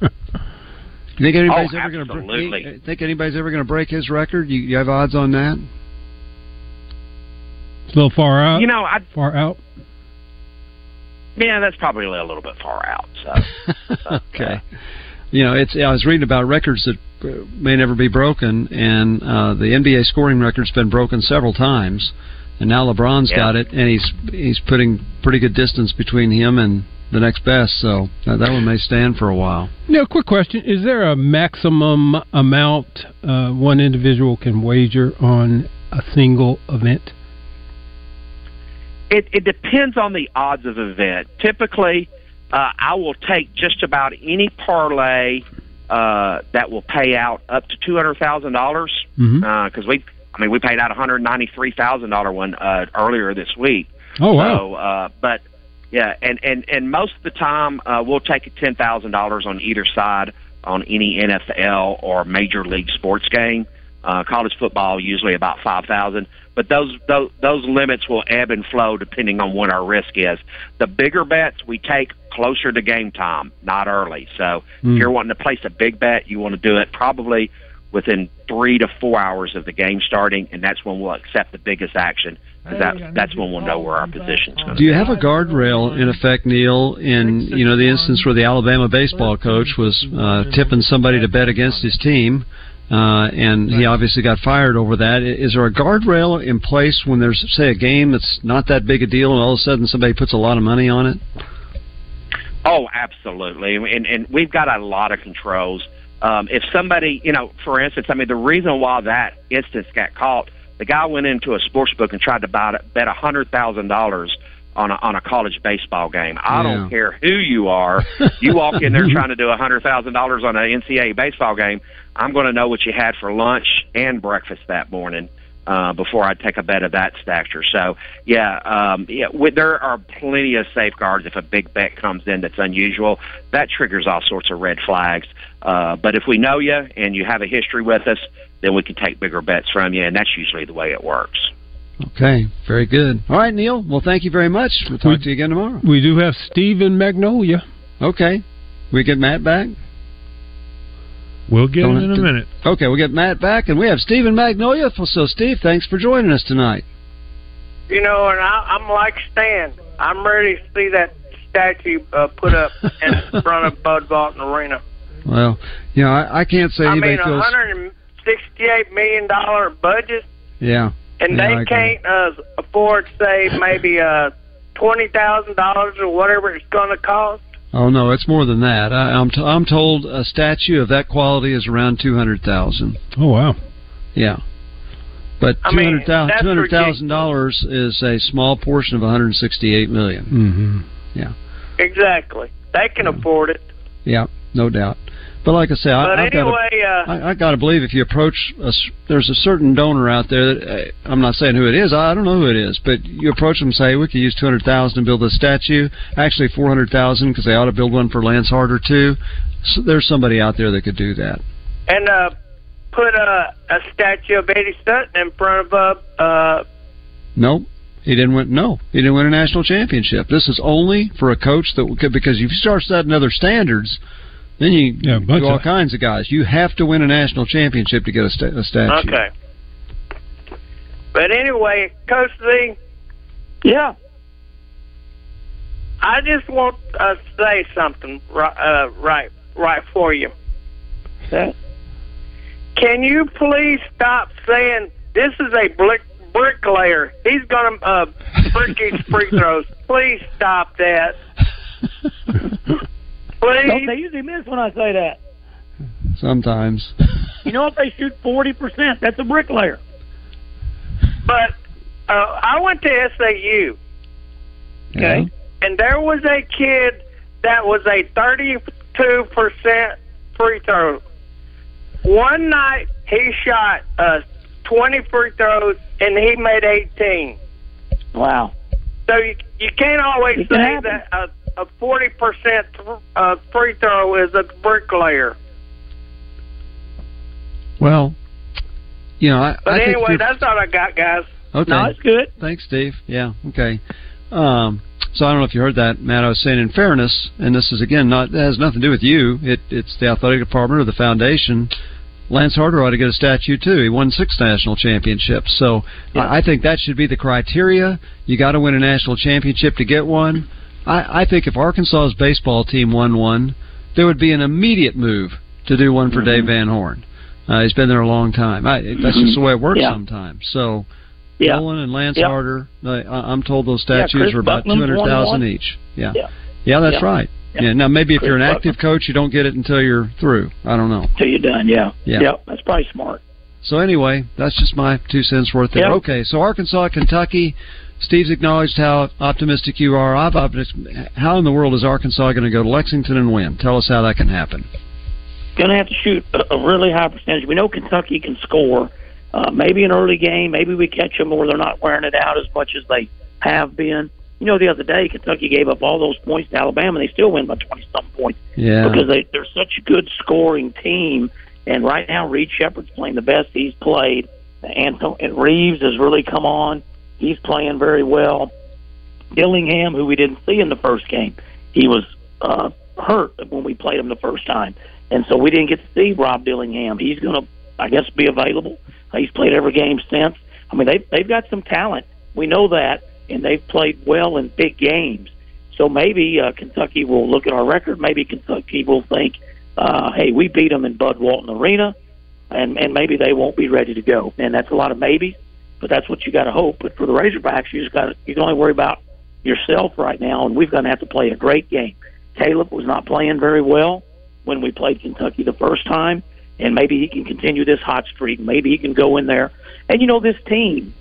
[LAUGHS] you think anybody's Oh, ever going to absolutely. think anybody's ever going to break his record? You, you have odds on that? It's a little far out. You know, I far out. yeah, that's probably a little bit far out. So [LAUGHS] okay. You know, it's. I was reading about records that uh, may never be broken, and uh, the NBA scoring record's been broken several times, and now LeBron's Yeah. got it, and he's he's putting pretty good distance between him and the next best. So uh, that one may stand for a while. Now, quick question: Is there a maximum amount uh, one individual can wager on a single event? It, it depends on the odds of the event. Typically, uh, I will take just about any parlay uh, that will pay out up to two hundred thousand dollars because we, I mean, we paid out a hundred ninety three thousand dollar one uh, earlier this week. Oh, wow. So, uh, but yeah, and and and most of the time uh, we'll take ten thousand dollars on either side on any NFL or major league sports game. Uh, college football usually about five thousand, but those, those those limits will ebb and flow depending on what our risk is. The bigger bets we take closer to game time, not early. So Hmm. if you're wanting to place a big bet, you want to do it probably within three to four hours of the game starting, and that's when we'll accept the biggest action. 'Cause that, that's when we'll know where our position's going to Do you have a guardrail in effect, Neil? In you know the instance where the Alabama baseball coach was uh, tipping somebody to bet against his team, uh, and he obviously got fired over that. Is there a guardrail in place when there's say a game that's not that big a deal, and all of a sudden somebody puts a lot of money on it? Oh, absolutely, and and we've got a lot of controls. Um, if somebody, you know, for instance, I mean, the reason why that instance got caught, the guy went into a sports book and tried to buy, bet a hundred thousand dollars on a on a college baseball game. I don't care who you are. You walk in there trying to do a hundred thousand dollars on an NCAA baseball game. I'm going to know what you had for lunch and breakfast that morning uh, before I take a bet of that stature. So yeah, um, yeah, we, there are plenty of safeguards if a big bet comes in that's unusual. That triggers all sorts of red flags. Uh, but if we know you and you have a history with us, then we can take bigger bets from you, and that's usually the way it works. Okay, very good. All right, Neil. Well, thank you very much. We'll talk to you again tomorrow. We do have Stephen Magnolia. Okay, we get Matt back. We'll get Don't him in a to- minute. Okay, we'll get Matt back, and we have Stephen Magnolia. So, Steve, thanks for joining us tonight. You know, and I, I'm like Stan. I'm ready to see that statue uh, put up [LAUGHS] in front of Bud Walton Arena. Well, you know, I, I can't say I anybody mean, a feels. hundred and sixty-eight million dollar budget, Yeah, and yeah, they agree. can't uh, afford, say, maybe uh, twenty thousand dollars or whatever it's going to cost. Oh no, it's more than that. I, I'm t- I'm told a statue of that quality is around two hundred thousand. Oh wow. Yeah, but I two mean, hundred thousand that's two hundred thousand dollars is a small portion of one hundred sixty-eight million. Mm-hmm. Yeah, Exactly, they can afford it. yeah, no doubt. But like I say, I, But I've got to. uh, I, I got to believe if you approach a, there's a certain donor out there. That, uh, I'm not saying who it is. I don't know who it is, but you approach them and say we could use two hundred thousand to build a statue. Actually, four hundred thousand because they ought to build one for Lance Harder too. So there's somebody out there that could do that. and uh, put a, a statue of Eddie Sutton in front of uh, uh, Nope. He didn't win. No, he didn't win a national championship. This is only for a coach that could because if you start setting other standards, then you Yeah, a do all of- kinds of guys. You have to win a national championship to get a, sta- a statue. Okay. But anyway, Coach Z. Yeah. I just want to say something right, uh, right, right for you. Can you please stop saying this is a brick bricklayer? He's gonna uh, [LAUGHS] brick his free throws. Please stop that. [LAUGHS] Don't they usually miss when I say that? Sometimes. You know, if they shoot forty percent, that's a bricklayer. But uh, I went to SAU, Okay. and there was a kid that was a 32% free throw. One night he shot uh, 20 free throws and he made 18. Wow. So you you can't always It say happen. that a, a 40% th- uh, free throw is a bricklayer. Well, you know, I, But I anyway, you're- that's all I got, guys. Okay. No, it's good. Thanks, Steve. Yeah. Okay. Um, so I don't know if you heard that, Matt. I was saying, in fairness, and this is again not it has nothing to do with you. It, it's the athletic department or the foundation. Lance Harder ought to get a statue too. He won six national championships, so I, I think that should be the criteria. You got to win a national championship to get one. I, I think if Arkansas's baseball team won one, there would be an immediate move to do one for Mm-hmm. Dave Van Horn. Uh, he's been there a long time. I, that's just the way it works Yeah. sometimes. So. Yeah. Nolan and Lance Yeah. Harder. I, I'm told those statues are about two hundred thousand each. Yeah. Yeah. Yeah, that's Yeah. right. Yeah. Yeah. Now maybe if Chris you're an Buckman. active coach, you don't get it until you're through. I don't know. Till you're done, yeah. Yeah. Yep, that's probably smart. So anyway, that's just my two cents worth there. Yeah. Okay, so Arkansas, Kentucky. Steve's acknowledged how optimistic you are. I've optimistic. How in the world is Arkansas going to go to Lexington and win? Tell us how that can happen. Going to have to shoot a, a really high percentage. We know Kentucky can score. Uh, maybe an early game. Maybe we catch them where they're not wearing it out as much as they have been. You know, the other day Kentucky gave up all those points to Alabama, and they still win by twenty something points. Yeah. because they they're such a good scoring team. And right now, Reed Sheppard's playing the best he's played. And, and Reeves has really come on. He's playing very well. Dillingham, who we didn't see in the first game, he was uh, hurt when we played him the first time, and so we didn't get to see Rob Dillingham. He's going to, I guess, be available. Uh, He's played every game since. I mean, they've they've got some talent. We know that, and they've played well in big games. So maybe uh, Kentucky will look at our record. Maybe Kentucky will think, uh, "Hey, we beat them in Bud Walton Arena," and and maybe they won't be ready to go. And that's a lot of maybes, but that's what you got to hope. But for the Razorbacks, you just got you can only worry about yourself right now, and we've got to have to play a great game. Caleb was not playing very well when we played Kentucky the first time, and maybe he can continue this hot streak. Maybe he can go in there. And you know this team,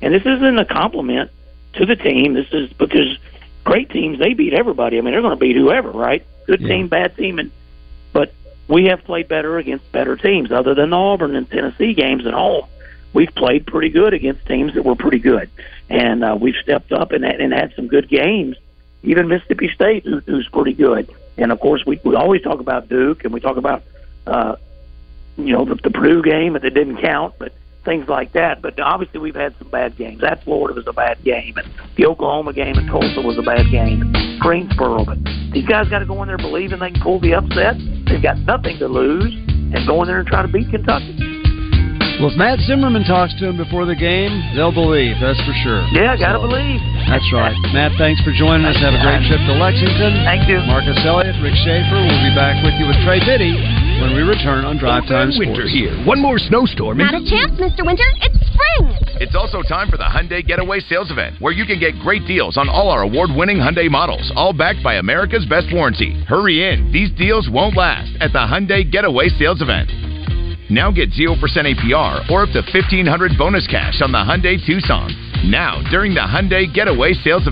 and this isn't a compliment to the team. This is because great teams they beat everybody. I mean they're going to beat whoever, right? Good team, bad team, and but we have played better against better teams. Other than the Auburn and Tennessee games at home, we've played pretty good against teams that were pretty good, and uh, we've stepped up and, and had some good games. Even Mississippi State, who, who's pretty good, and of course we we always talk about Duke and we talk about uh, you know the, the Purdue game that didn't count, but things like that. But obviously we've had some bad games. That Florida was a bad game, and the Oklahoma game at Tulsa was a bad game. Greensboro, but these guys got to go in there believing they can pull the upset. They've got nothing to lose, and go in there and try to beat Kentucky. Well, if Matt Zimmerman talks to him before the game, they'll believe. That's for sure. Yeah, got to So- believe. That's right. Matt, thanks for joining us. Have a great trip to Lexington. Thank you. Marcus Elliott, Rick Schaefer. We'll be back with you with Trey Biddy when we return on Drive Time Sports. Winter here. One more snowstorm Not a chance, Mr. Winter. It's spring. It's also time for the Hyundai Getaway Sales Event, where you can get great deals on all our award-winning Hyundai models, all backed by America's best warranty. Hurry in; these deals won't last at the Hyundai Getaway Sales Event. Now get 0% APR or up to 1500 bonus cash on the Hyundai Tucson. Now, during the Hyundai Getaway Sales Event.